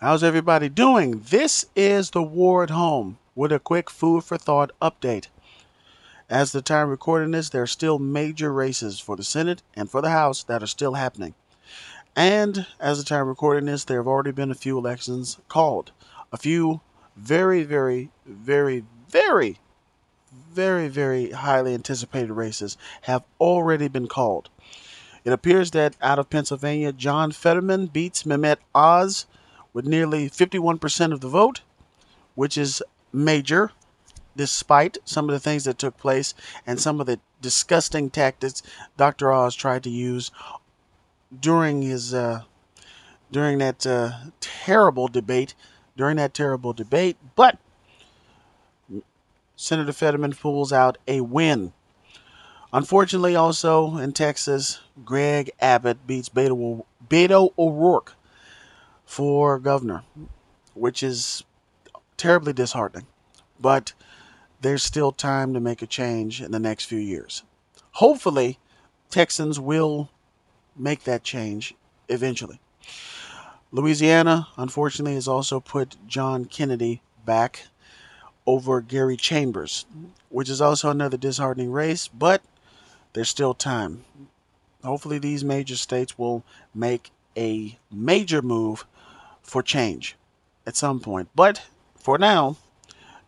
How's everybody doing? This is the War at Home with a quick food for thought update. As the time recording this, there are still major races for the Senate and for the House that are still happening. And as the time recording this, there have already been a few elections called. A few very, very, very, very, very, very highly anticipated races have already been called. It appears that out of Pennsylvania, John Fetterman beats Mehmet Oz with nearly 51% of the vote, which is major despite some of the things that took place and some of the disgusting tactics Dr. Oz tried to use during his uh, during that uh, terrible debate during that terrible debate but Senator Fetterman pulls out a win. Unfortunately, also in Texas, Greg Abbott beats Beto, Beto O'Rourke for governor, which is terribly disheartening. But there's still time to make a change in the next few years. Hopefully, Texans will make that change eventually. Louisiana, unfortunately, has also put John Kennedy back over Gary Chambers, which is also another disheartening race, but there's still time. Hopefully, these major states will make a major move for change at some point. But for now,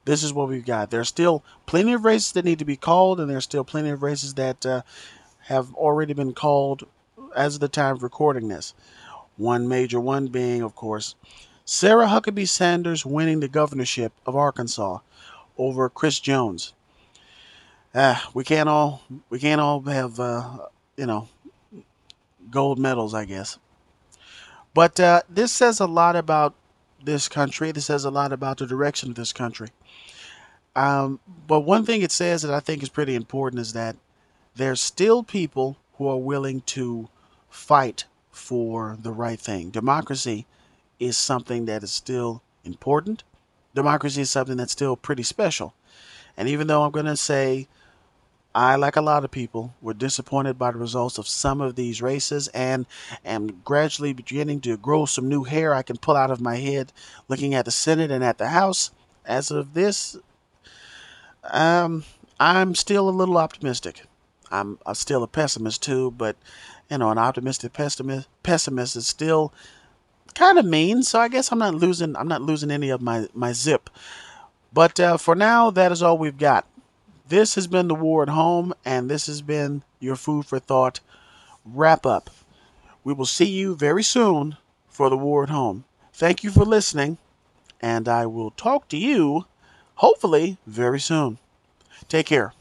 this is what we've got. There's still plenty of races that need to be called, and there's still plenty of races that uh, have already been called as of the time of recording this. One major one being, of course, Sarah Huckabee Sanders winning the governorship of Arkansas over Chris Jones. Uh, we can't all we can't all have uh, you know gold medals, I guess. But uh, this says a lot about this country. This says a lot about the direction of this country. Um, but one thing it says that I think is pretty important is that there's still people who are willing to fight for the right thing. Democracy is something that is still important. Democracy is something that's still pretty special. And even though I'm going to say I, like a lot of people, were disappointed by the results of some of these races and am gradually beginning to grow some new hair I can pull out of my head looking at the Senate and at the House. As of this, um, I'm still a little optimistic. I'm, I'm still a pessimist too, but you know, an optimistic pessimist pessimist is still kind of mean. So I guess I'm not losing. I'm not losing any of my my zip. But uh, for now, that is all we've got. This has been the War at Home, and this has been your food for thought wrap up. We will see you very soon for the War at Home. Thank you for listening, and I will talk to you hopefully very soon. Take care.